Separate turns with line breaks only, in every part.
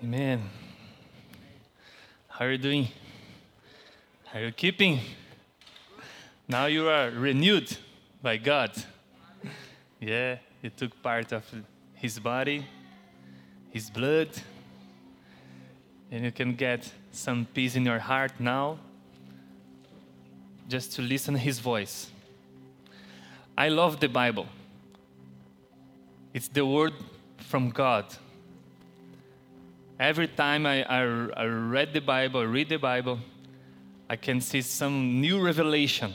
Amen. How are you doing? Are you keeping? Now you are renewed by God. Yeah, you took part of His body, His blood, and you can get some peace in your heart now just to listen His voice. I love the Bible. It's the word from God. Every time I, I, I read the Bible, read the Bible, I can see some new revelation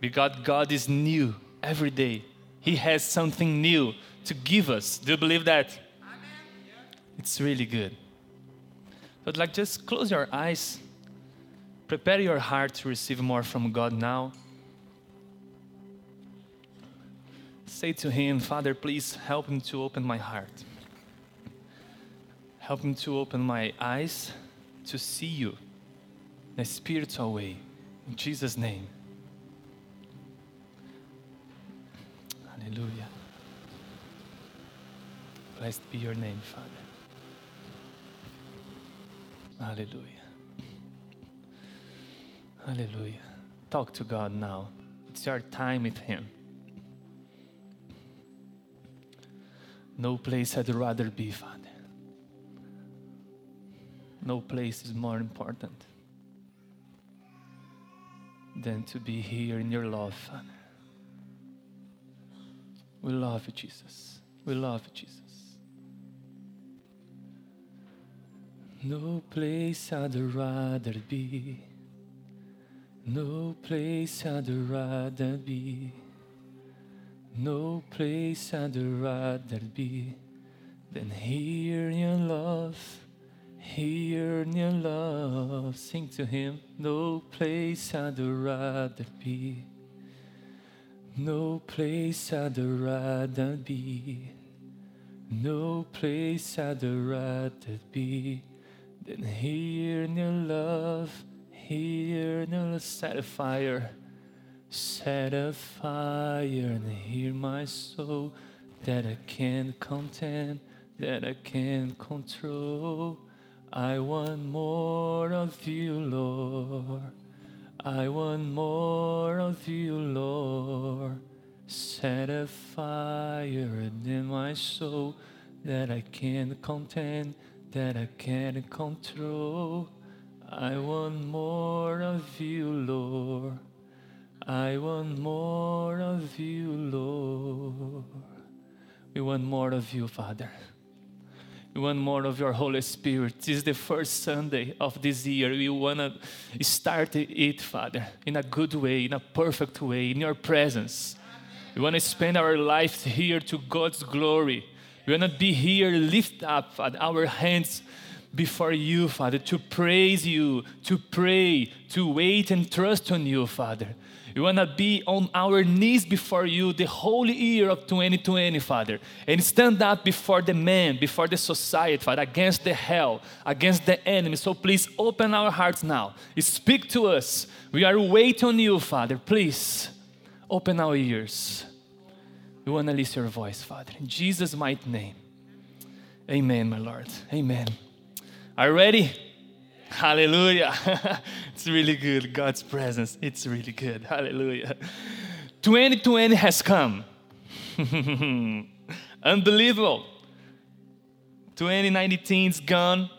because God is new every day. He has something new to give us. Do you believe that? Amen. It's really good. But like just close your eyes. Prepare your heart to receive more from God now. Say to him, Father, please help me to open my heart. Help me to open my eyes to see you in a spiritual way. In Jesus' name. Hallelujah. Blessed be your name, Father. Hallelujah. Hallelujah. Talk to God now. It's your time with Him. No place I'd rather be, Father. No place is more important than to be here in your love, Father. We love you, Jesus. We love you, Jesus. No place I'd rather be. No place I'd rather be. No place I'd rather be than here in your love, here your love. Sing to Him. No place I'd rather be. No place I'd rather be. No place I'd rather be than here your love, here in your set a fire. Set a fire and hear my soul that I can't contain, that I can't control. I want more of you, Lord. I want more of you, Lord. Set a fire in my soul that I can't contain, that I can't control. I want more of you, Lord. I want more of you, Lord. We want more of you, Father. We want more of your Holy Spirit. This is the first Sunday of this year. We want to start it, Father, in a good way, in a perfect way, in your presence. We want to spend our lives here to God's glory. We want to be here, lift up Father, our hands before you, Father, to praise you, to pray, to wait and trust on you, Father. We want to be on our knees before you the whole year of 2020, Father, and stand up before the man, before the society, Father, against the hell, against the enemy. So please open our hearts now. Speak to us. We are waiting on you, Father. Please open our ears. We want to listen your voice, Father. In Jesus' mighty name. Amen, my Lord. Amen. Are you ready? Hallelujah. it's really good. God's presence. It's really good. Hallelujah. 2020 has come. Unbelievable. 2019 is gone,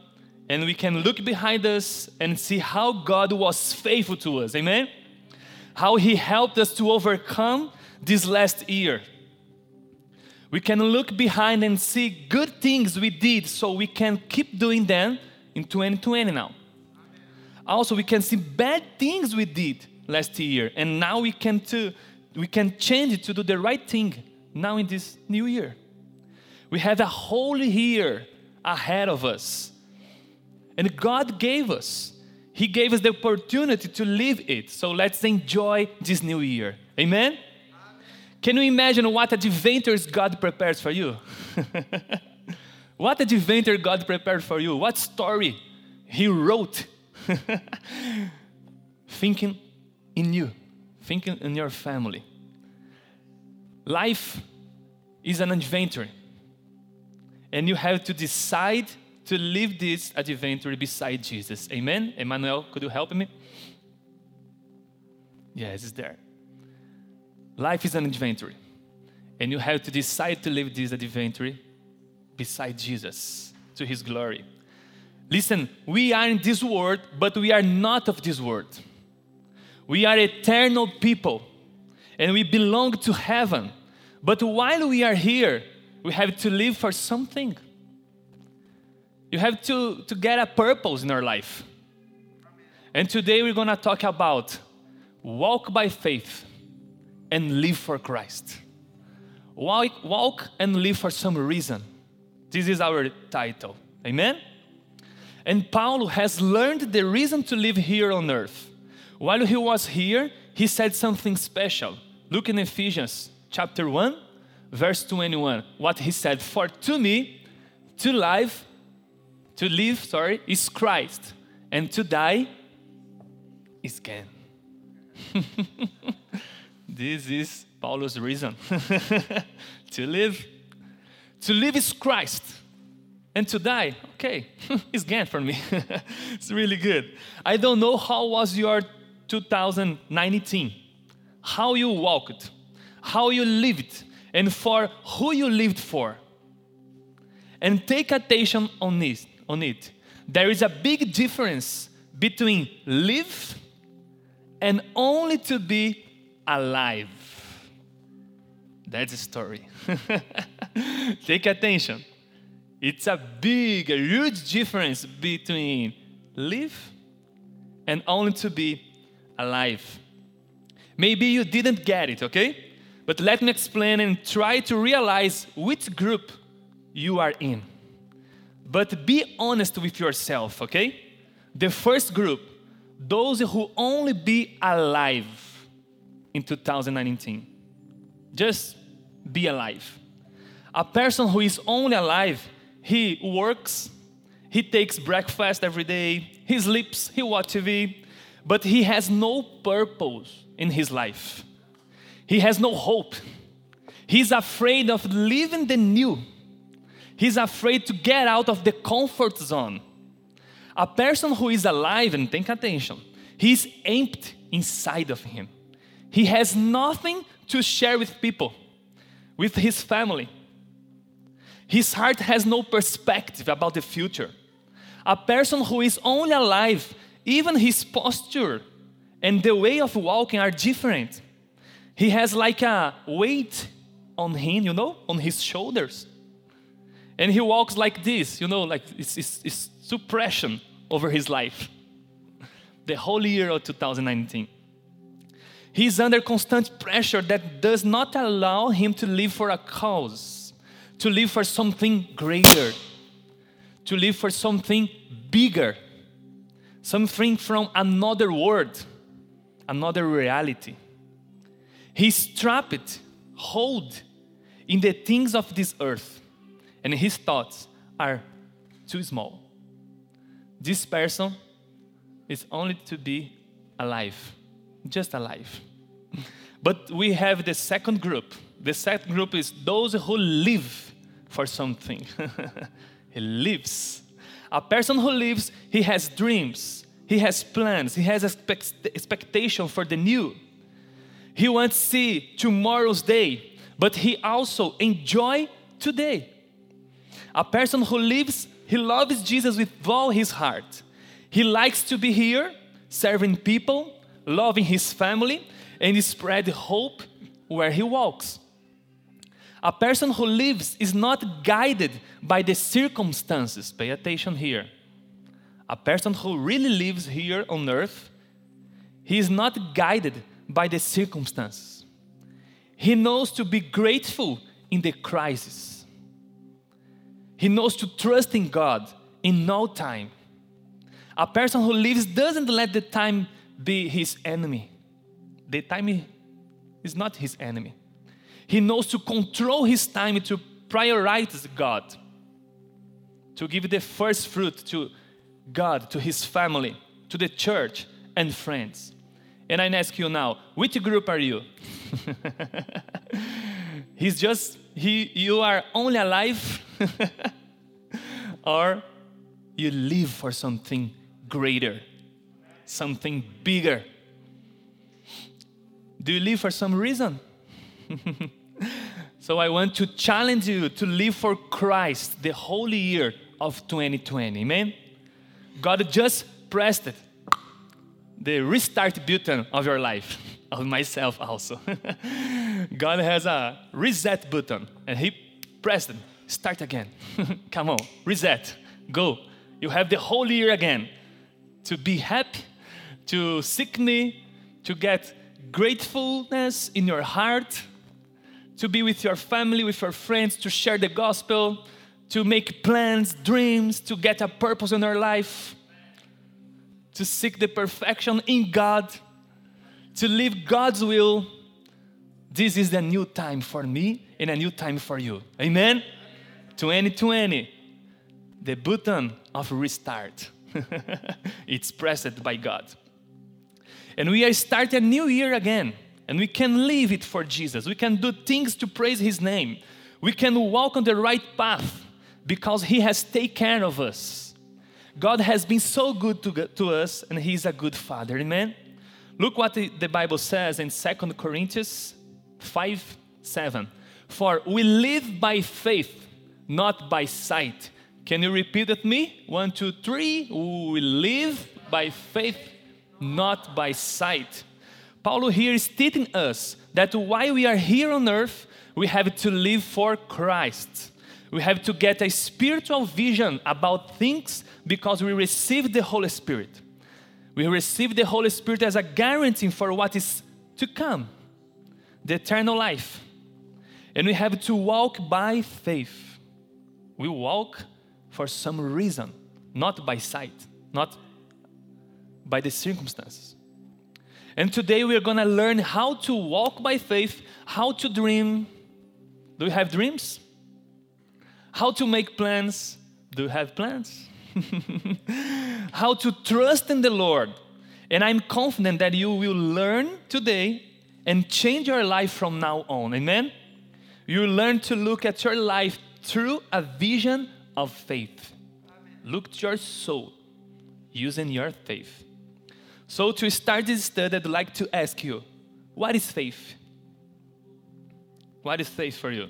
and we can look behind us and see how God was faithful to us. Amen? How He helped us to overcome this last year. We can look behind and see good things we did so we can keep doing them in 2020 now. Also, we can see bad things we did last year, and now we can to, we can change it to do the right thing now in this new year. We have a whole year ahead of us, and God gave us. He gave us the opportunity to live it. So let's enjoy this new year. Amen. Can you imagine what adventures God prepares for you? what adventure God prepared for you? What story He wrote thinking in you, thinking in your family. Life is an adventure, and you have to decide to live this adventure beside Jesus. Amen? Emmanuel, could you help me? Yes, it's there. Life is an adventure. And you have to decide to live this adventure beside Jesus to his glory. Listen, we are in this world, but we are not of this world. We are eternal people and we belong to heaven. But while we are here, we have to live for something. You have to, to get a purpose in our life. And today we're going to talk about walk by faith and live for Christ. Walk, walk and live for some reason. This is our title. Amen? And Paul has learned the reason to live here on earth. While he was here, he said something special. Look in Ephesians chapter 1, verse 21. What he said, For to me, to live, to live, sorry, is Christ, and to die is gain. this is Paulo's reason to live. To live is Christ, and to die, okay, it's for me. it's really good. I don't know how was your 2019, how you walked, how you lived, and for who you lived for. And take attention on this, on it. There is a big difference between live and only to be alive. That's the story. Take attention. It's a big, a huge difference between live and only to be alive. Maybe you didn't get it, okay? But let me explain and try to realize which group you are in. But be honest with yourself, okay? The first group, those who only be alive in 2019. Just be alive. A person who is only alive, he works, he takes breakfast every day, he sleeps, he watches TV, but he has no purpose in his life. He has no hope. He's afraid of living the new. He's afraid to get out of the comfort zone. A person who is alive, and take attention, he's empty inside of him. He has nothing to share with people, with his family. His heart has no perspective about the future. A person who is only alive, even his posture and the way of walking are different. He has like a weight on him, you know, on his shoulders. And he walks like this, you know, like it's, it's, it's suppression over his life. The whole year of 2019. He's under constant pressure that does not allow him to live for a cause, to live for something greater, to live for something bigger, something from another world, another reality. He's trapped, hold in the things of this earth, and his thoughts are too small. This person is only to be alive, just alive. But we have the second group. The second group is those who live for something. he lives. A person who lives, he has dreams, he has plans, he has expect- expectation for the new. He wants to see tomorrow's day, but he also enjoy today. A person who lives, he loves Jesus with all his heart. He likes to be here, serving people, loving his family, and spread hope where he walks. A person who lives is not guided by the circumstances. Pay attention here. A person who really lives here on earth, he is not guided by the circumstances. He knows to be grateful in the crisis. He knows to trust in God in no time. A person who lives doesn't let the time be his enemy. The time is not his enemy. He knows to control his time to prioritize God, to give the first fruit to God, to his family, to the church and friends. And I ask you now, which group are you? He's just, he, you are only alive, or you live for something greater, something bigger. Do you live for some reason? so I want to challenge you to live for Christ the whole year of 2020. Amen? God just pressed it, the restart button of your life, of myself also. God has a reset button and He pressed it. Start again. Come on, reset, go. You have the whole year again to be happy, to seek me, to get gratefulness in your heart, to be with your family, with your friends, to share the gospel, to make plans, dreams, to get a purpose in our life, to seek the perfection in God, to live God's will. This is the new time for me and a new time for you. Amen? 2020, the button of restart. it's pressed by God. And we are starting a new year again. And we can leave it for Jesus. We can do things to praise His name. We can walk on the right path because He has taken care of us. God has been so good to, to us, and He's a good Father. Amen? Look what the, Bible says in 2 Corinthians 5 7. For we live by faith, not by sight. Can you repeat with me? One, two, three. We live by faith, not by sight. Paulo here is teaching us that while we are here on earth, we have to live for Christ. We have to get a spiritual vision about things because we receive the Holy Spirit. We receive the Holy Spirit as a guarantee for what is to come, the eternal life. And we have to walk by faith. We walk for some reason, not by sight, not by the circumstances. And today we are going to learn how to walk by faith, how to dream. Do you have dreams? How to make plans. Do you have plans? how to trust in the Lord. And I'm confident that you will learn today and change your life from now on. Amen? You learn to look at your life through a vision of faith. Look to your soul using your faith. So, to start this study, I'd like to ask you what is faith? What is faith for you?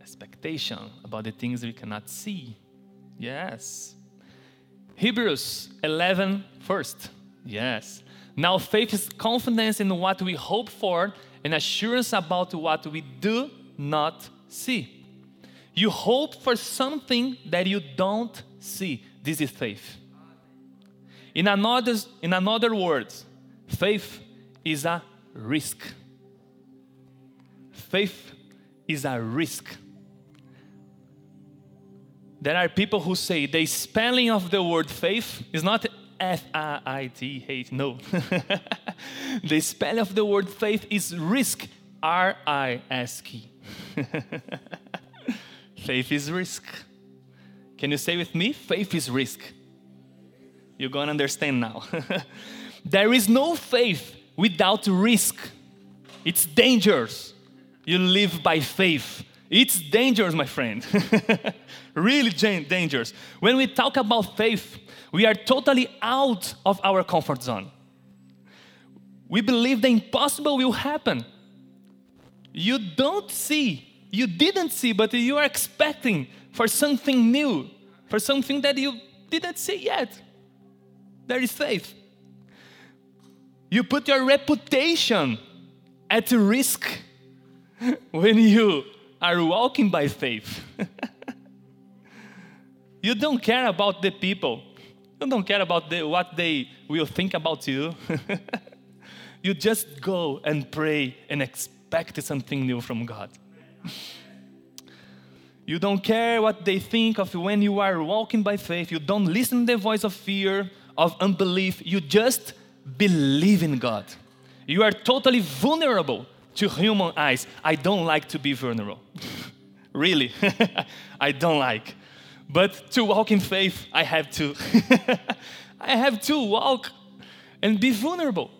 Expectation about the things we cannot see. Yes. Hebrews 11, first. Yes. Now, faith is confidence in what we hope for and assurance about what we do not see. You hope for something that you don't see. This is faith. In another, in another words, faith is a risk. Faith is a risk. There are people who say the spelling of the word faith is not F A I T H. No. the spelling of the word faith is risk, R I S K. faith is risk. Can you say with me? Faith is risk. You're to understand now. there is no faith without risk. It's dangerous. You live by faith. It's dangerous, my friend. really dangerous. When we talk about faith, we are totally out of our comfort zone. We believe the impossible will happen. You don't see, you didn't see, but you are expecting for something new, for something that you didn't see yet. There is faith. You put your reputation at risk when you are walking by faith. you don't care about the people. You don't care about the, what they will think about you. you just go and pray and expect something new from God. You don't care what they think of you when you are walking by faith. You don't listen to the voice of fear, of unbelief. You just believe in God. You are totally vulnerable to human eyes. I don't like to be vulnerable. really, I don't like. But to walk in faith, I have to. I have to walk and be vulnerable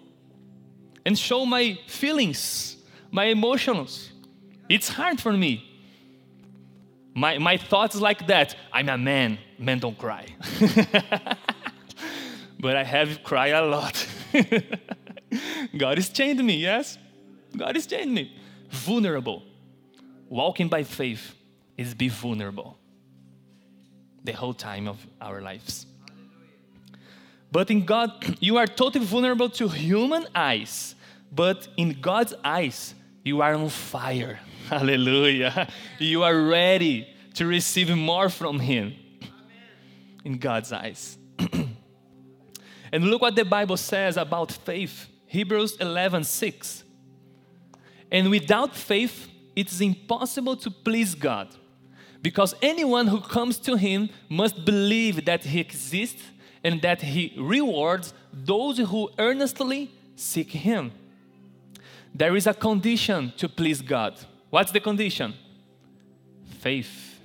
and show my feelings, my emotions. It's hard for me My, my thoughts like that. I'm a man. Men don't cry. but I have cried a lot. God is changing me, yes? God is changing me. Vulnerable. Walking by faith is be vulnerable the whole time of our lives. But in God, you are totally vulnerable to human eyes, but in God's eyes, you are on fire. Hallelujah. You are ready to receive more from Him in God's eyes. and look what the Bible says about faith Hebrews 11 6. And without faith, it is impossible to please God. Because anyone who comes to Him must believe that He exists and that He rewards those who earnestly seek Him. There is a condition to please God. What's the condition? Faith.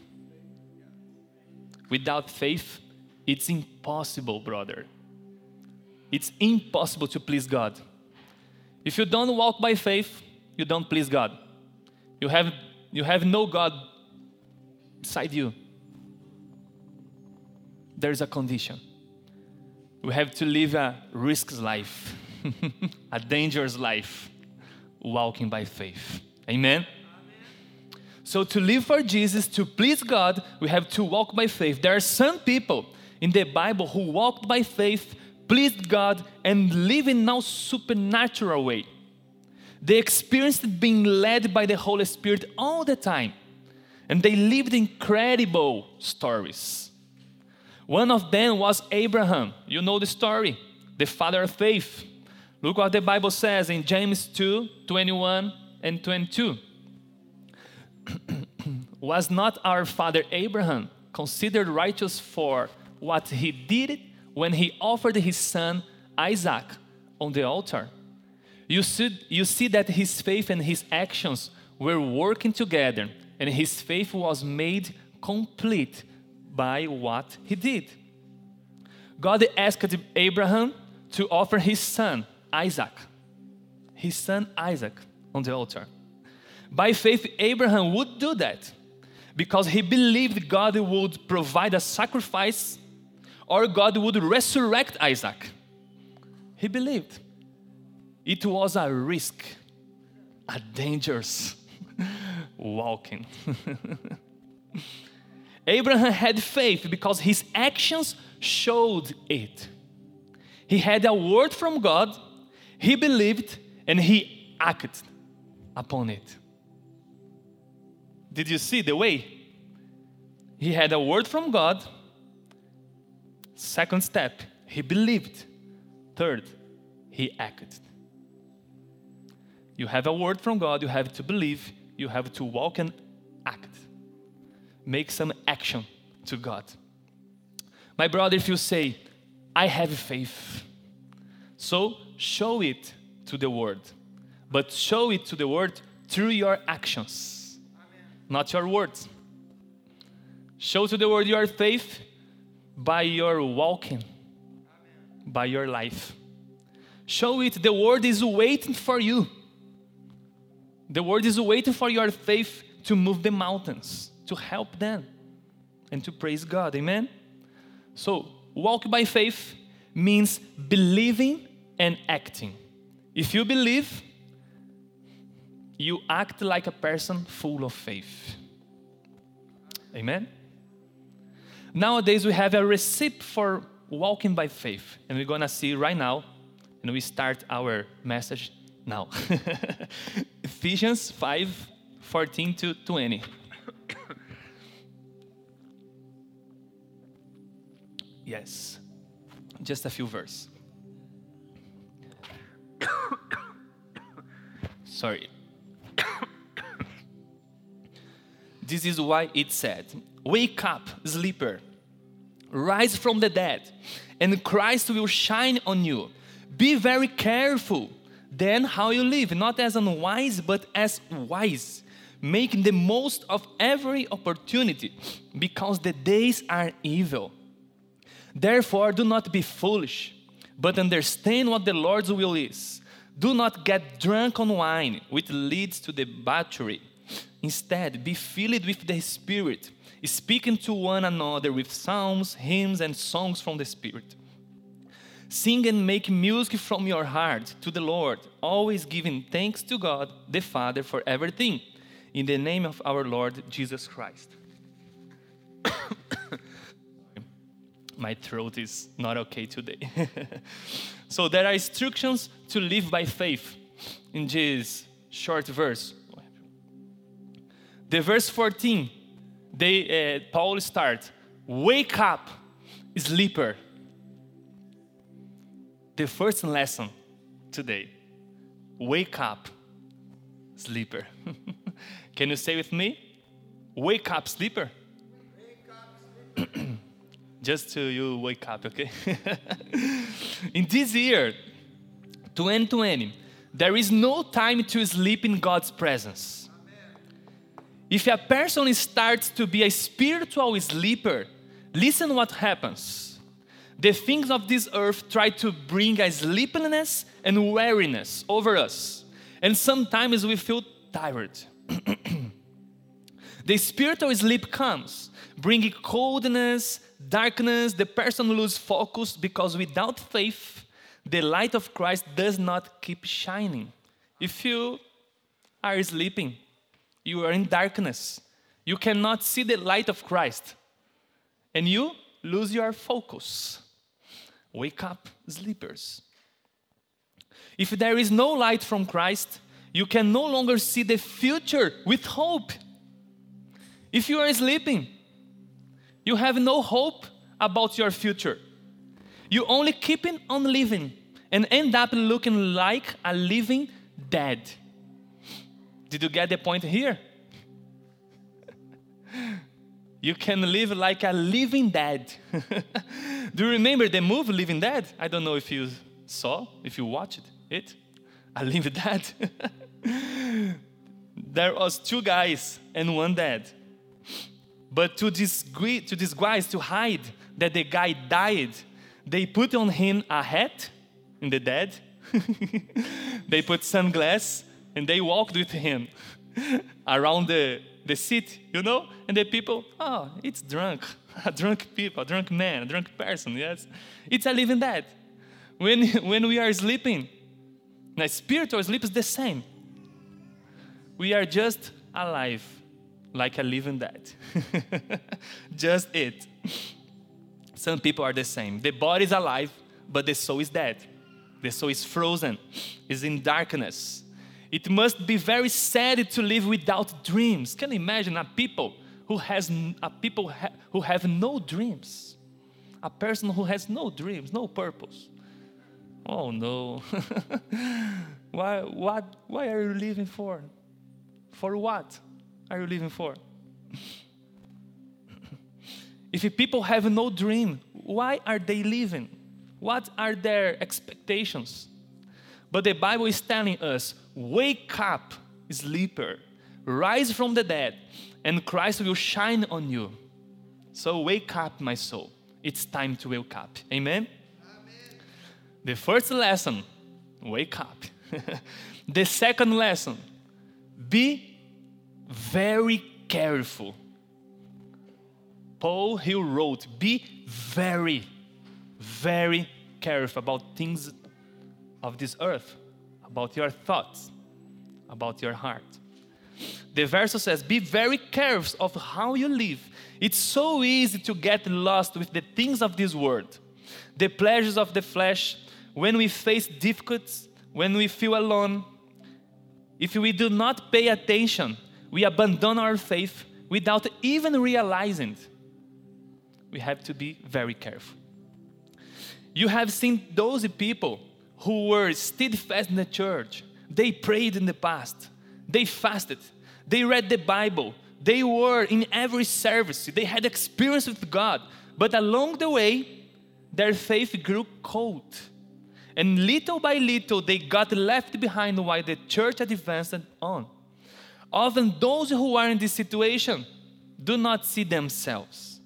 Without faith, it's impossible, brother. It's impossible to please God. If you don't walk by faith, you don't please God. You have, you have no God beside you. There is a condition. We have to live a risky life, a dangerous life, walking by faith. Amen? So, to live for Jesus, to please God, we have to walk by faith. There are some people in the Bible who walked by faith, pleased God, and live in a supernatural way. They experienced being led by the Holy Spirit all the time, and they lived incredible stories. One of them was Abraham. You know the story, the father of faith. Look what the Bible says in James 2 21 and 22. was not our father Abraham considered righteous for what he did when he offered his son Isaac on the altar? You see, you see that his faith and his actions were working together, and his faith was made complete by what he did. God asked Abraham to offer his son, Isaac, his son Isaac, on the altar. By faith, Abraham would do that because he believed God would provide a sacrifice or God would resurrect Isaac. He believed. It was a risk, a dangerous walking. Abraham had faith because his actions showed it. He had a word from God, he believed, and he acted upon it. Did you see the way? He had a word from God. Second step, he believed. Third, he acted. You have a word from God, you have to believe, you have to walk and act. Make some action to God. My brother, if you say, I have faith, so show it to the world, but show it to the world through your actions. Not your words. Show to the world your faith by your walking, Amen. by your life. Show it, the world is waiting for you. The world is waiting for your faith to move the mountains, to help them, and to praise God. Amen? So, walk by faith means believing and acting. If you believe, you act like a person full of faith. Amen? Nowadays, we have a recipe for walking by faith, and we're gonna see right now, and we start our message now. Ephesians 5 14 to 20. yes, just a few verses. Sorry. This is why it said, Wake up, sleeper, rise from the dead, and Christ will shine on you. Be very careful then how you live, not as unwise, but as wise, making the most of every opportunity, because the days are evil. Therefore, do not be foolish, but understand what the Lord's will is. Do not get drunk on wine, which leads to debauchery, Instead, be filled with the Spirit, speaking to one another with psalms, hymns, and songs from the Spirit. Sing and make music from your heart to the Lord, always giving thanks to God the Father for everything, in the name of our Lord Jesus Christ. My throat is not okay today. so, there are instructions to live by faith in this short verse. The verse 14, they, uh, Paul starts, Wake up, sleeper. The first lesson today wake up, sleeper. Can you say with me? Wake up, sleeper. Just to you wake up, okay? in this year, 2020, there is no time to sleep in God's presence. If a person starts to be a spiritual sleeper, listen what happens. The things of this earth try to bring a sleepiness and weariness over us. And sometimes we feel tired. the spiritual sleep comes, bringing coldness, darkness, the person loses focus because without faith, the light of Christ does not keep shining. If you are sleeping, you are in darkness. You cannot see the light of Christ. And you lose your focus. Wake up, sleepers. If there is no light from Christ, you can no longer see the future with hope. If you are sleeping, you have no hope about your future. You only keep on living and end up looking like a living dead. Did you get the point here? you can live like a living dead. Do you remember the movie Living Dead? I don't know if you saw, if you watched it. A living dead. there was two guys and one dead. But to disguise, to disguise, to hide that the guy died, they put on him a hat in the dead. they put sunglasses and they walked with him around the, the city, you know? And the people, oh, it's drunk. A drunk people, a drunk man, a drunk person, yes? It's a living dead. When, when we are sleeping, now spiritual sleep is the same. We are just alive, like a living dead. just it. Some people are the same. The body is alive, but the soul is dead. The soul is frozen, is in darkness. It must be very sad to live without dreams. Can you imagine a people who has a people ha, who have no dreams? A person who has no dreams, no purpose. Oh no. why what why are you living for? For what are you living for? If people have no dream, why are they living? What are their expectations? But the Bible is telling us wake up, sleeper, rise from the dead, and Christ will shine on you. So wake up, my soul. It's time to wake up. Amen? Amen. The first lesson wake up. the second lesson be very careful Paul, he wrote, Be very, very careful about things of this earth, about your thoughts, about your heart. The verse says, Be very careful of how you live. It's so easy to get lost with the things of this world, the pleasures of the flesh, when we face difficulties, when we feel alone. If we do not pay attention, we abandon our faith without even realizing it we have to be very careful. You have seen those people who were steadfast in the church. They prayed in the past, they fasted, they read the Bible, they were in every service, they had experience with God, but along the way, their faith grew cold. And little by little, they got left behind while the church advanced on. Often, those who are in this situation do not see themselves.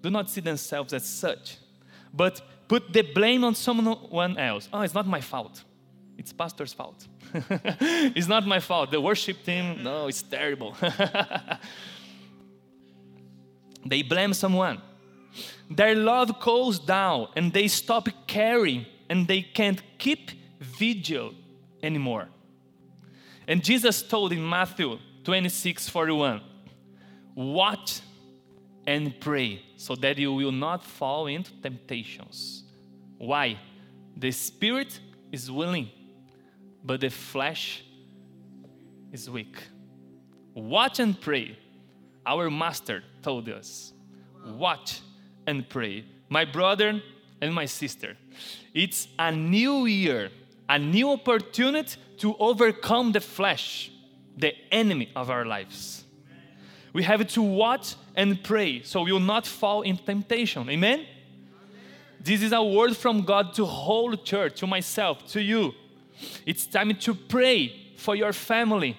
Do not see themselves as such, but put the blame on someone else. Oh, it's not my fault. It's pastor's fault. it's not my fault. The worship team, no, it's terrible. they blame someone. Their love cools down and they stop caring and they can't keep vigil anymore. And Jesus told in Matthew 26 41, Watch and pray so that you will not fall into temptations. Why? The spirit is willing, but the flesh is weak. Watch and pray. Our master told us, Watch and pray. My brother and my sister, it's a new year, a new opportunity to overcome the flesh, the enemy of our lives. We have to watch and pray so we will not fall in temptation. Amen? This is a word from God to whole church, to myself, to you. It's time to pray for your family.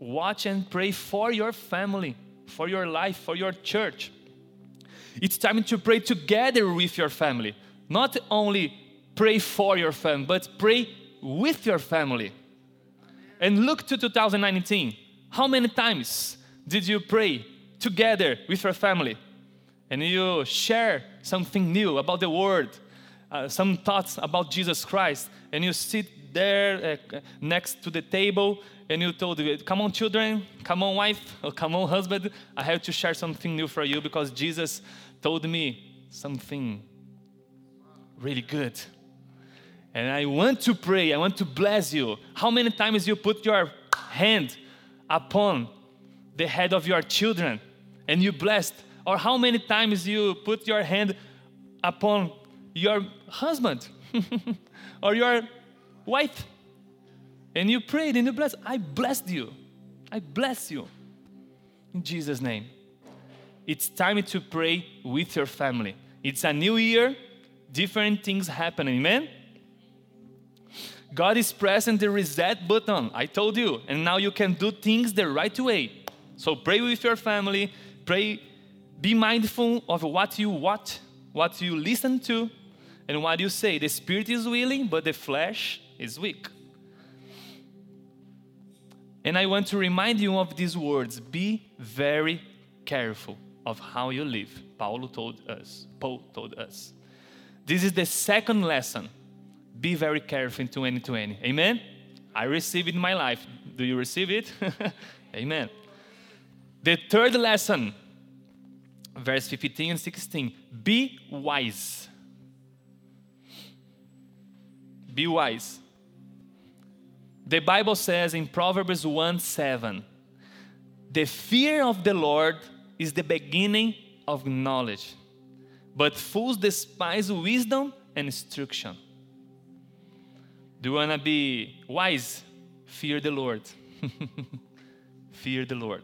Watch and pray for your family, for your life, for your church. It's time to pray together with your family. Not only pray for your family, but pray with your family. And look to 2019. How many times did you pray together with your family? And you share something new about the Word, uh, some thoughts about Jesus Christ, and you sit there uh, next to the table and you told, Come on, children, come on, wife, or come on, husband, I have to share something new for you because Jesus told me something really good. And I want to pray, I want to bless you. How many times you put your hand upon the head of your children and you blessed? Or how many times you put your hand upon your husband or your wife and you prayed and you blessed? I blessed you. I bless you. In Jesus' name. It's time to pray with your family. It's a new year, different things happen. Amen? God is pressing the reset button. I told you. And now you can do things the right way. So pray with your family. Pray. Be mindful of what you watch, what you listen to, and what you say. The spirit is willing, but the flesh is weak. And I want to remind you of these words be very careful of how you live. Paulo told us. Paul told us. This is the second lesson. Be very careful in 2020. Amen? I receive it in my life. Do you receive it? Amen. The third lesson, verse 15 and 16 be wise. Be wise. The Bible says in Proverbs 1 7, the fear of the Lord is the beginning of knowledge, but fools despise wisdom and instruction. Do you want to be wise? Fear the Lord. fear the Lord.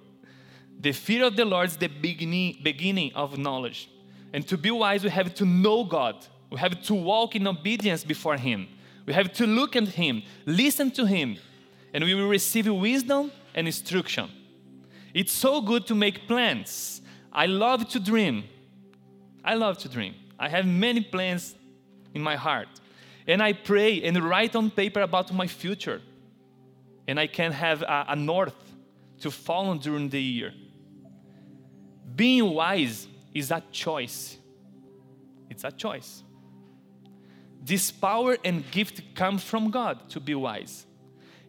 The fear of the Lord is the beginning, beginning of knowledge. And to be wise, we have to know God. We have to walk in obedience before Him. We have to look at Him, listen to Him, and we will receive wisdom and instruction. It's so good to make plans. I love to dream. I love to dream. I have many plans in my heart. And I pray and write on paper about my future. And I can have a, a north to follow during the year. Being wise is a choice. It's a choice. This power and gift come from God to be wise.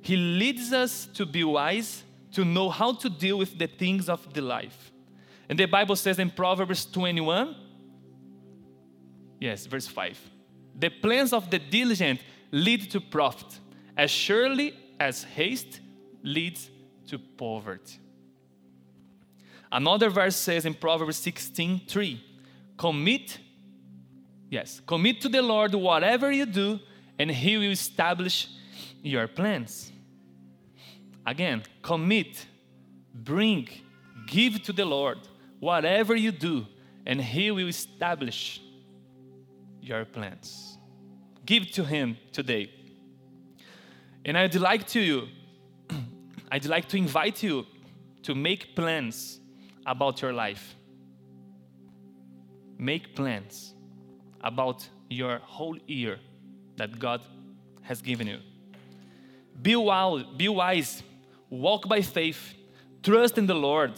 He leads us to be wise to know how to deal with the things of the life. And the Bible says in Proverbs 21, yes, verse 5 the plans of the diligent lead to profit, as surely as haste leads to poverty. Another verse says in Proverbs 16 3, commit, yes, commit to the Lord whatever you do, and He will establish your plans. Again, commit, bring, give to the Lord whatever you do, and He will establish your plans. Give to Him today. And I'd like to, you. I'd like to invite you to make plans about your life. Make plans about your whole year that God has given you. Be wild, be wise, walk by faith, trust in the Lord,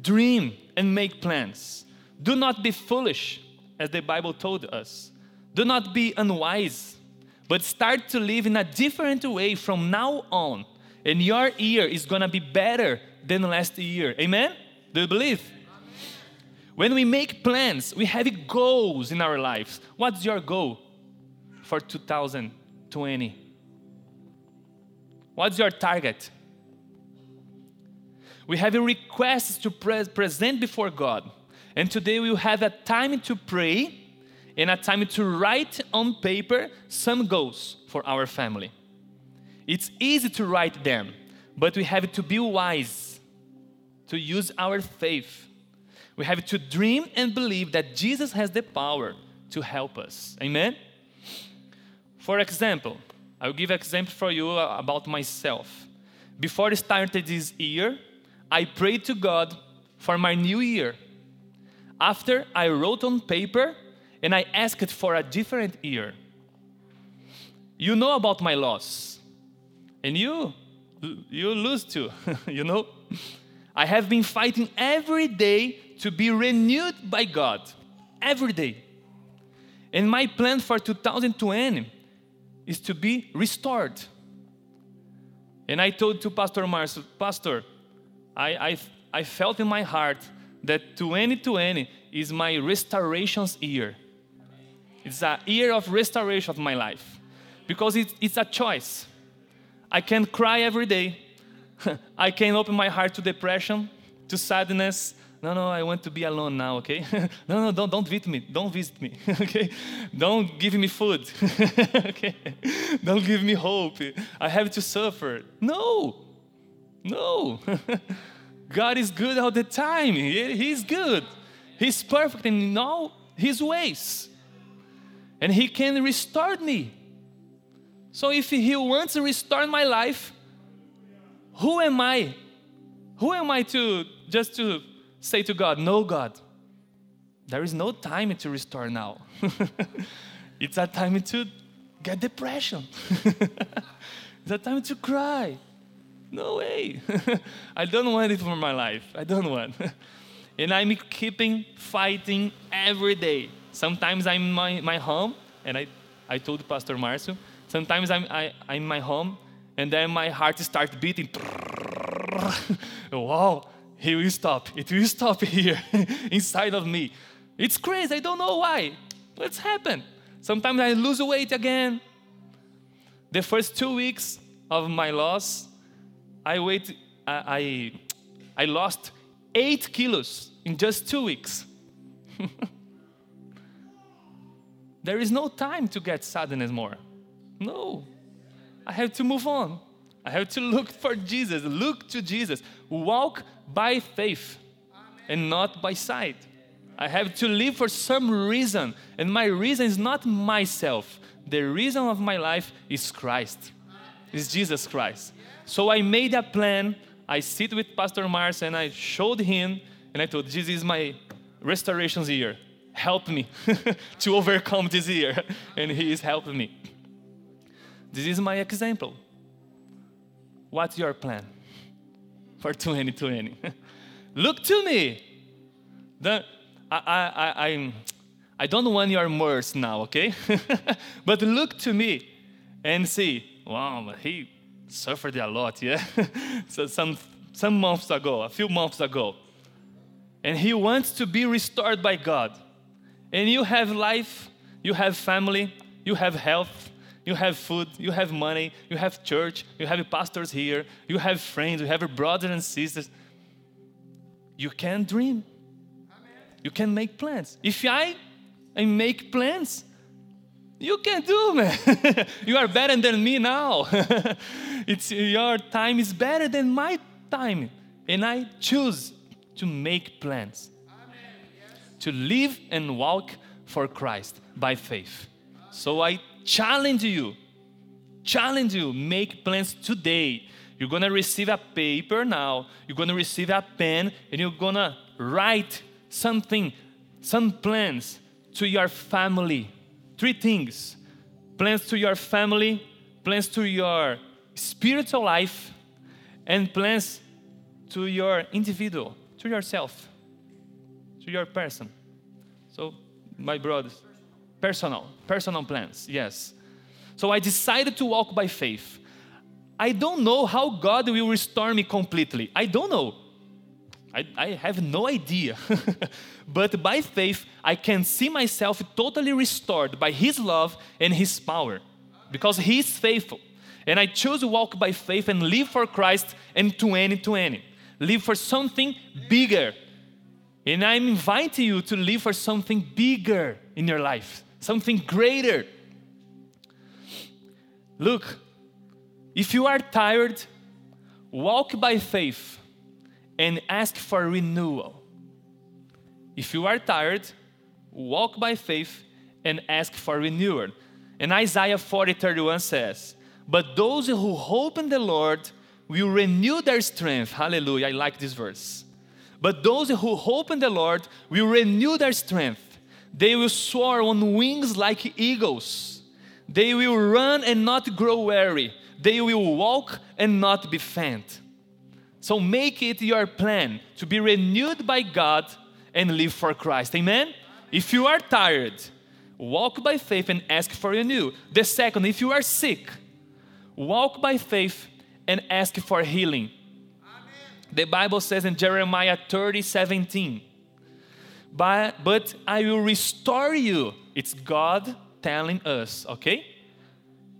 dream and make plans. Do not be foolish, as the Bible told us. Do not be unwise, but start to live in a different way from now on. And your year is gonna be better than last year. Amen? Do you believe? When we make plans, we have goals in our lives. What's your goal for 2020? What's your target? We have requests to pre- present before God. And today we will have a time to pray and a time to write on paper some goals for our family. It's easy to write them, but we have to be wise to use our faith. We have to dream and believe that Jesus has the power to help us. Amen? For example, I'll give an example for you about myself. Before I started this year, I prayed to God for my new year. After I wrote on paper and I asked for a different year. You know about my loss. And you, you lose too, you know? I have been fighting every day to be renewed by God. Every day. And my plan for 2020 is to be restored. And I told to Pastor Mars, Pastor, I, I, I felt in my heart that 2020 is my restorations year. It's a year of restoration of my life because it, it's a choice. I can cry every day. I can open my heart to depression, to sadness. No, no, I want to be alone now, okay? no, no, don't, don't visit me. Don't visit me, okay? Don't give me food, okay? Don't give me hope. I have to suffer. No, no. God is good all the time. He, he's good. He's perfect in all His ways. And He can restore me. So if He wants to restore my life, who am I? Who am I to just to say to God, No, God, there is no time to restore now. it's a time to get depression. it's a time to cry. No way. I don't want it for my life. I don't want. and I'm keeping fighting every day. Sometimes I'm in my, my home, and I, I told Pastor Marcio, sometimes I'm, I, I'm in my home, and then my heart starts beating. wow, he will stop. It will stop here inside of me. It's crazy. I don't know why. What's happened? Sometimes I lose weight again. The first two weeks of my loss, I I, I, I lost eight kilos in just two weeks. there is no time to get sadness more. No. I have to move on. I have to look for Jesus, look to Jesus, walk by faith and not by sight. I have to live for some reason, and my reason is not myself. The reason of my life is Christ, is Jesus Christ. So I made a plan. I sit with Pastor Mars and I showed him, and I told, "This is my restorations year. Help me to overcome this year." And he is helping me. This is my example. What's your plan for 2020? Look to me. The, I, I, I, I don't want your mirth now, okay? but look to me and see, wow, he suffered a lot, yeah? so some, some months ago, a few months ago. And he wants to be restored by God. And you have life, you have family, you have health, you have food, you have money, you have church, you have pastors here, you have friends, you have brothers and sisters. You can dream. You can make plans. If I, I make plans, you can do, man. you are better than me now. it's your time is better than my time, and I choose to make plans, yes. to live and walk for Christ by faith. So I challenge you, challenge you, make plans today. You're gonna receive a paper now. You're gonna receive a pen, and you're gonna write something, some plans to your family. Three things plans to your family, plans to your spiritual life and plans to your individual, to yourself, to your person. So, my brothers, personal, personal plans, yes. So I decided to walk by faith. I don't know how God will restore me completely. I don't know. I, I have no idea. but by faith, I can see myself totally restored by His love and His power because He is faithful. And I choose to walk by faith and live for Christ in 2020. Live for something bigger. And I'm inviting you to live for something bigger in your life, something greater. Look, if you are tired, walk by faith and ask for renewal. If you are tired, walk by faith and ask for renewal. And Isaiah 40 31 says, But those who hope in the Lord will renew their strength. Hallelujah. I like this verse. But those who hope in the Lord will renew their strength. They will soar on wings like eagles. They will run and not grow weary. They will walk and not be faint. So make it your plan to be renewed by God and live for Christ. Amen? If you are tired, walk by faith and ask for renew. The second, if you are sick, walk by faith and ask for healing. Amen. The Bible says in Jeremiah 30 17, but, but I will restore you. It's God telling us, okay?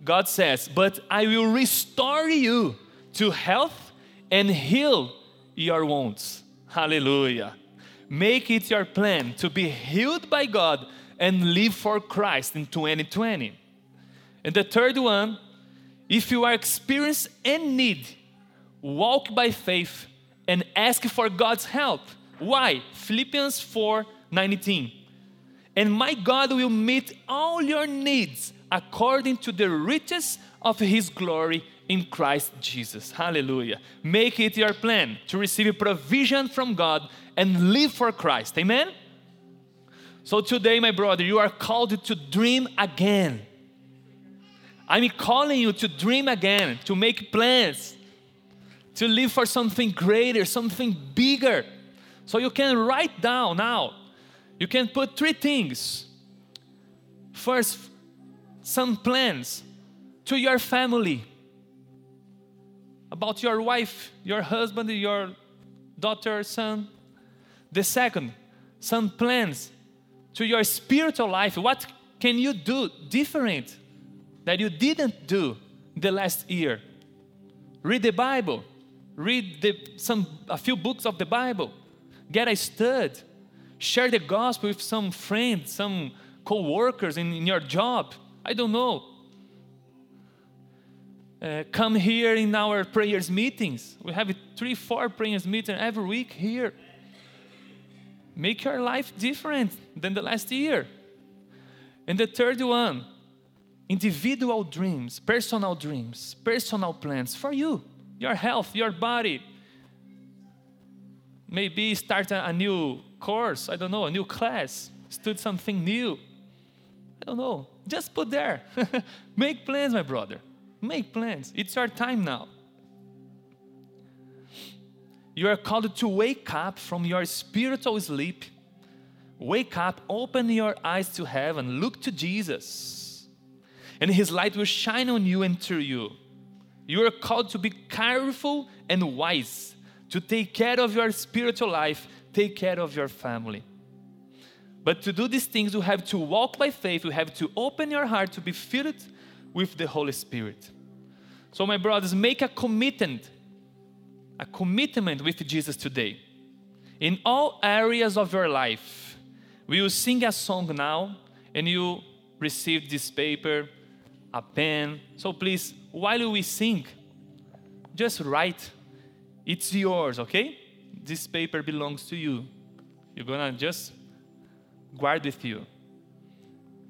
God says, But I will restore you to health and heal your wounds. Hallelujah. Make it your plan to be healed by God and live for Christ in 2020. And the third one, if you are experiencing any need, walk by faith and ask for God's help. Why? Philippians 4 19. And my God will meet all your needs according to the riches of his glory in Christ Jesus. Hallelujah. Make it your plan to receive provision from God and live for Christ. Amen? So today, my brother, you are called to dream again. I'm calling you to dream again, to make plans, to live for something greater, something bigger. So you can write down now. You can put three things. First, some plans to your family about your wife, your husband, your daughter, son. The second, some plans to your spiritual life. What can you do different that you didn't do the last year? Read the Bible. Read the, some a few books of the Bible. Get a stud. Share the gospel with some friends, some co-workers in, in your job I don't know. Uh, come here in our prayers meetings. We have three, four prayers meetings every week here. Make your life different than the last year. And the third one, individual dreams, personal dreams, personal plans for you, your health, your body. Maybe start a, a new course, I don't know, a new class, study something new. I don't know. Just put there. Make plans, my brother. Make plans. It's your time now. You are called to wake up from your spiritual sleep. Wake up, open your eyes to heaven, look to Jesus, and His light will shine on you and through you. You are called to be careful and wise, to take care of your spiritual life, take care of your family. But to do these things, you have to walk by faith. You have to open your heart to be filled with the Holy Spirit. So, my brothers, make a commitment, a commitment with Jesus today. In all areas of your life, we will sing a song now, and you receive this paper, a pen. So, please, while we sing, just write. It's yours, okay? This paper belongs to you. You're gonna just guard it with you.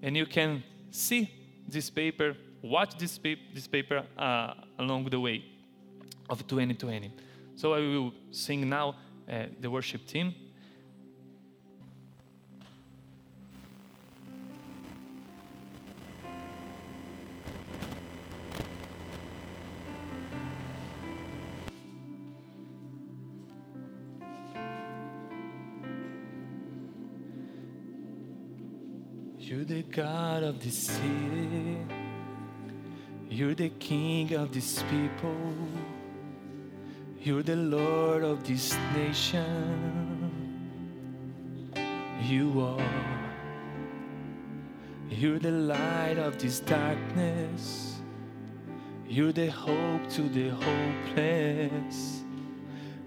And you can see this paper, watch this, pa- this paper uh, along the way of 2020. So I will sing now uh, the worship team. You're the God of the city. You're the King of this people. You're the Lord of this nation. You are. You're the light of this darkness. You're the hope to the hopeless.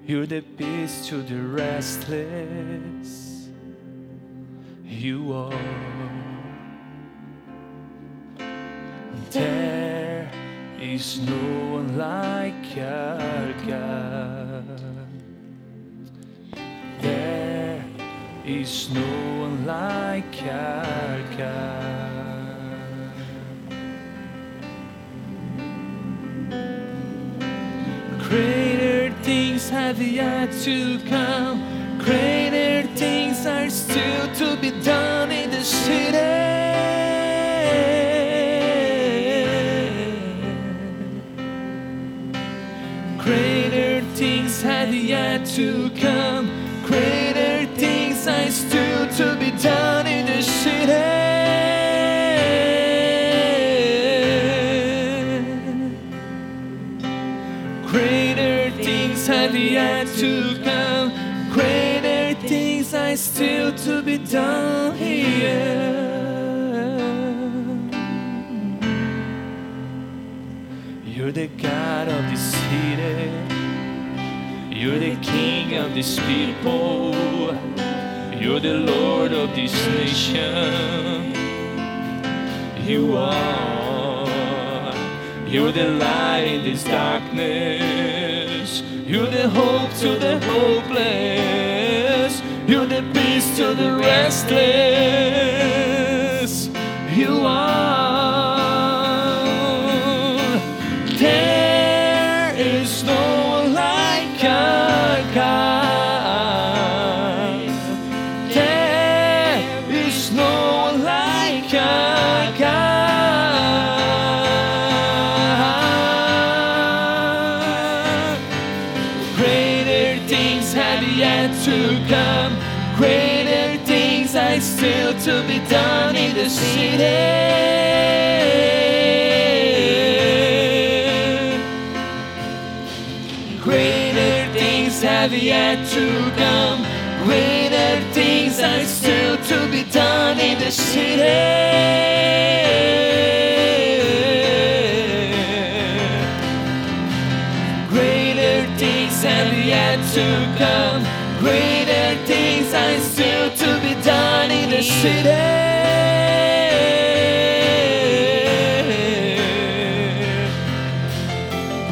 You're the peace to the restless. You are. There is no one like our God. There is no one like our God. Greater things have yet to come. Greater things are still to be done in the city. To come. Greater things are still to be done in the city. Greater things have yet to come. Greater things are still to be done here. You're the God of this city. King of this people. You're the Lord of this nation. You are. You're the light in this darkness. You're the hope to the hopeless. You're the peace to the restless. You are. To be done in the city. Greater things have yet to come. Greater things are still to be done in the city. Greater things have yet to come. Greater things are still to the city.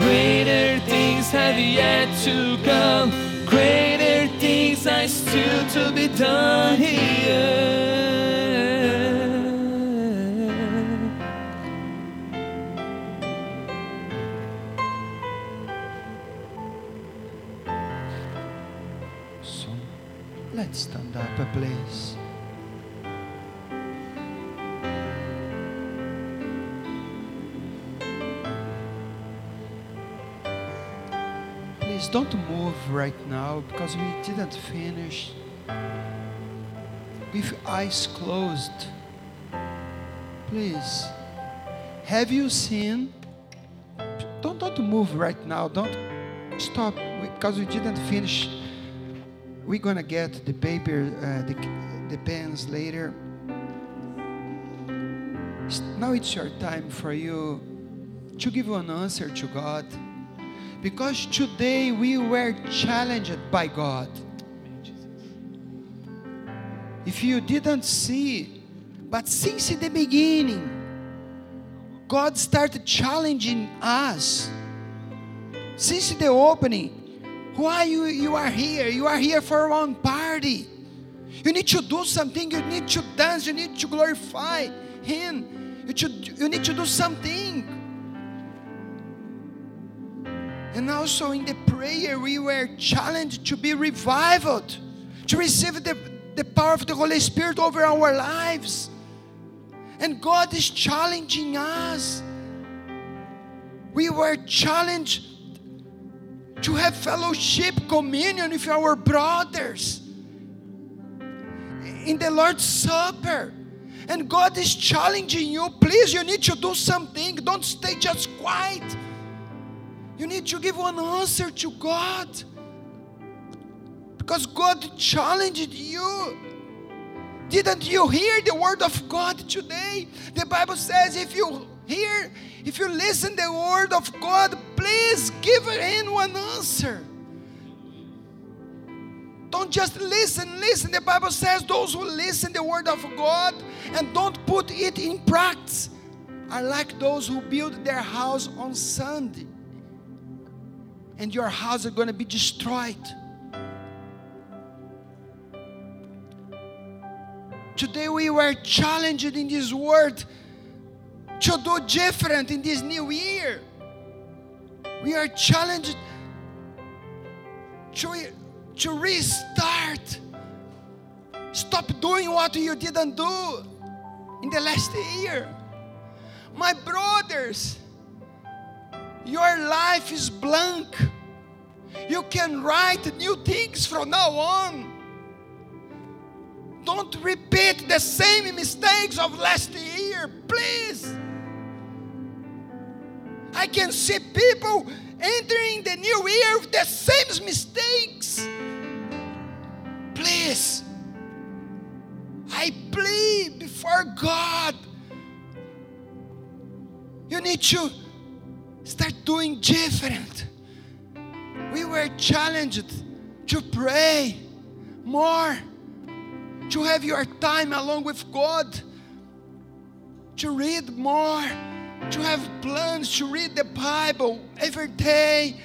Greater things have yet to come. Greater things are still to be done
right now because we didn't finish. With eyes closed, please. Have you seen? Don't don't move right now. Don't stop because we didn't finish. We're gonna get the paper, uh, the, the pens later. Now it's your time for you to give an answer to God. Because today we were challenged by God. If you didn't see, but since the beginning, God started challenging us. Since the opening, why you, you are here? You are here for one party. You need to do something. You need to dance. You need to glorify Him. You, you need to do something. And also in the prayer, we were challenged to be revived, to receive the, the power of the Holy Spirit over our lives. And God is challenging us. We were challenged to have fellowship, communion with our brothers in the Lord's Supper. and God is challenging you, please, you need to do something. Don't stay just quiet. You need to give one answer to God. Because God challenged you. Didn't you hear the word of God today? The Bible says if you hear, if you listen the word of God, please give him one answer. Don't just listen, listen. The Bible says those who listen the word of God and don't put it in practice are like those who build their house on sand. And your house are going to be destroyed. Today we were challenged in this world to do different in this new year. We are challenged to to restart. Stop doing what you didn't do in the last year. My brothers, your life is blank. You can write new things from now on. Don't repeat the same mistakes of last year, please. I can see people entering the new year with the same mistakes. Please, I plead before God. You need to start doing different. We were challenged to pray more, to have your time along with God, to read more to have plans to read the Bible every day,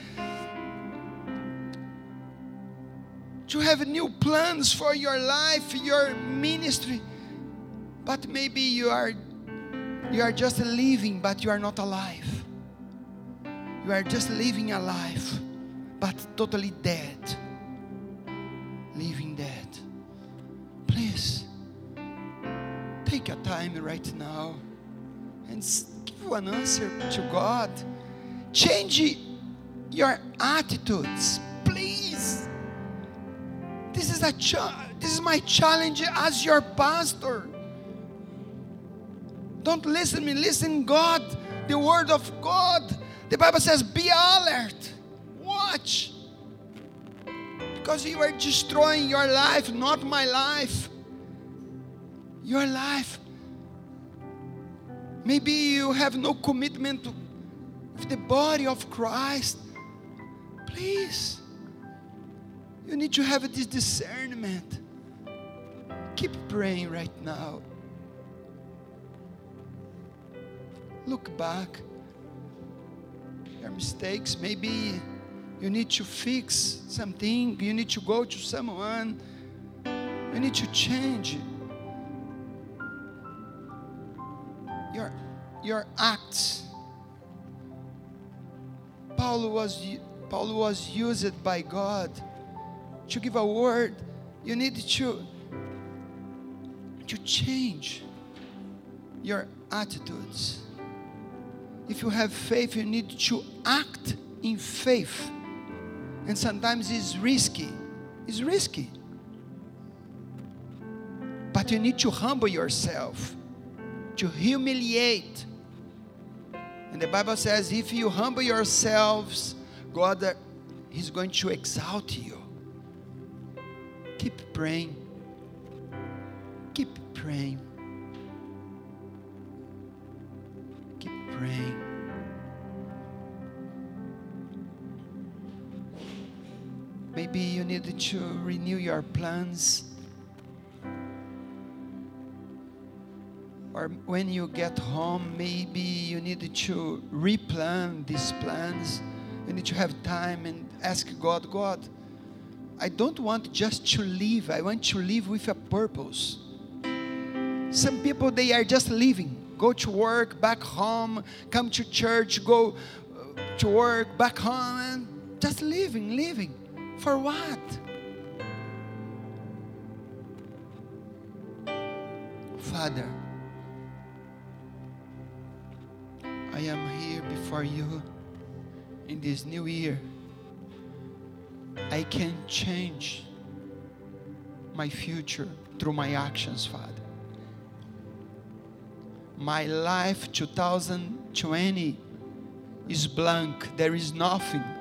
to have new plans for your life, your ministry. But maybe you are you are just living, but you are not alive. You are just living a life, but totally dead. Living dead. Please take your time right now and give an answer to God. Change your attitudes, please. This is a cha- this is my challenge as your pastor. Don't listen me, listen God, the word of God. The Bible says, be alert, watch. Because you are destroying your life, not my life. Your life Maybe you have no commitment with the body of Christ. Please, you need to have this discernment. Keep praying right now. Look back. Your mistakes, maybe you need to fix something, you need to go to someone, you need to change your, your acts. Paul was, Paul was used by God to give a word. You need to, to change your attitudes. If you have faith, you need to act in faith. And sometimes it's risky. It's risky. But you need to humble yourself to humiliate. And the Bible says, if you humble yourselves, God uh, is going to exalt you. Keep praying. Keep praying. Keep praying. Maybe you need to renew your plans or when you get home, maybe you need to replan these plans. You need to have time and ask God, God, I don't want just to live, I want to live with a purpose. Some people, they are just living. Go to work, back home, come to church, go to work, back home, and just living, living. For what? Father, I am here before you in this new year. I can change my future through my actions, Father. my life 2020 is blank. There is nothing.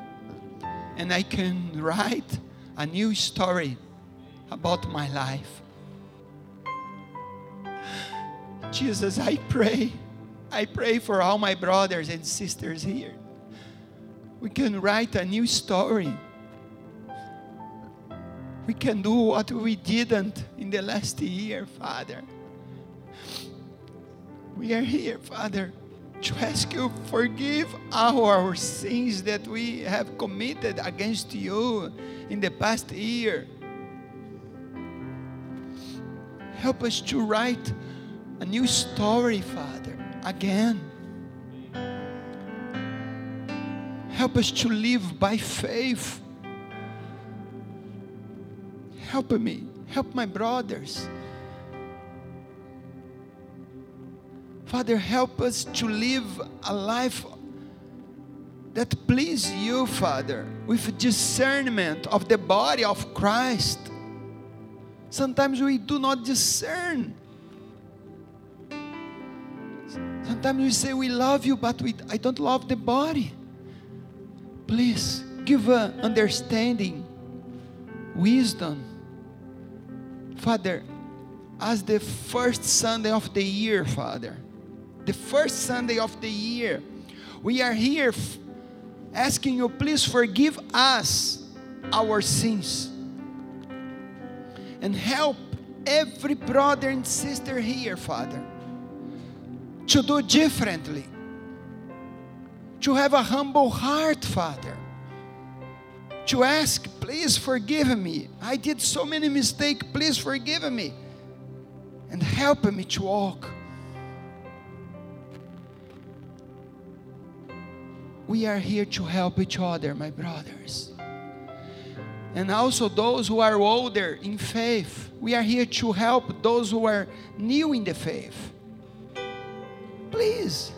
And I can write a new story about my life. Jesus, I pray. I pray for all my brothers and sisters here. We can write a new story. We can do what we didn't in the last year, Father. We are here, Father, to ask you forgive our sins that we have committed against you in the past year. Help us to write a new story, Father, again. Help us to live by faith. Help me, help my brothers. Father, help us to live a life that please you, Father, with discernment of the body of Christ. Sometimes we do not discern. Sometimes we say we love you, but we, I don't love the body. Please give a understanding, wisdom. Father, as the first Sunday of the year, Father, the first Sunday of the year, we are here asking you, please forgive us our sins. And help every brother and sister here, Father, to do differently, to have a humble heart, Father, to ask, please forgive me. I did so many mistakes, please forgive me, and help me to walk. We are here to help each other, my brothers and also those who are older in faith. We are here to help those who are new in the faith. Please,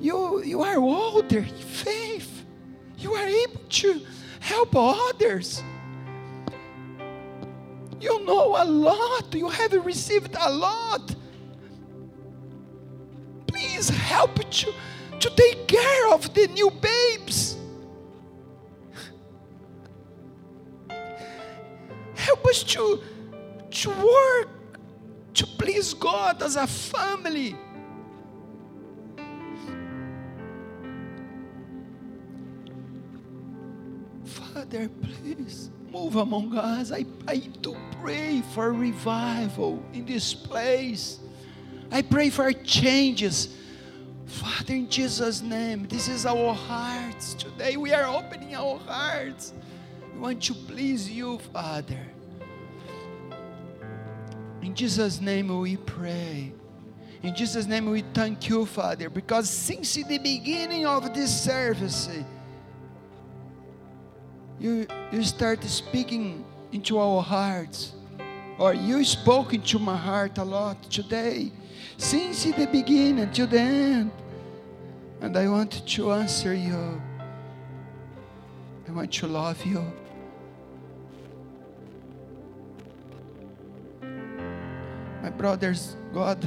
you, you are older in faith, you are able to help others. You know a lot, you have received a lot. Please help to, to take care of the new babes. help us to, to work to please God as a family. Father, please move among us. I, I do pray for revival in this place. I pray for changes. Father, in Jesus' name, this is our hearts today. We are opening our hearts. We want to please you, Father. In Jesus' name we pray. In Jesus' name we thank you, Father, because since the beginning of this service, you, you start speaking into our hearts, or you spoke into my heart a lot today, since the beginning to the end. And I want to answer you. I want to love you. My brothers, God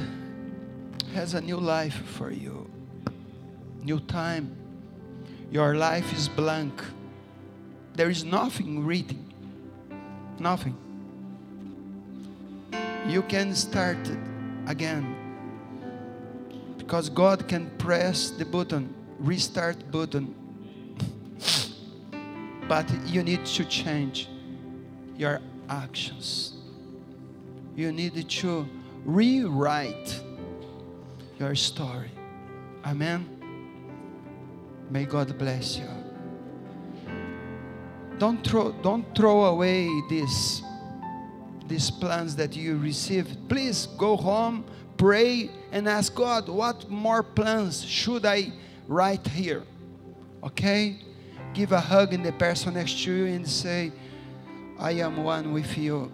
has a new life for you, new time. Your life is blank. There is nothing written, nothing. You can start again because God can press the button, restart button. but you need to change your actions you need to rewrite your story. Amen. May God bless you. Don't throw, don't throw away this, these plans that you received. Please go home, pray, and ask God, what more plans should I write here? Okay? Give a hug in the person next to you and say, I am one with you.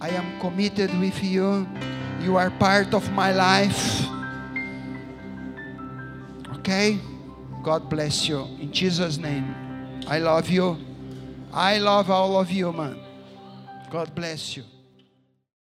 I am committed with you. You are part of my life. Okay? God bless you. In Jesus' name. I love you. I love all of you, man. God bless you.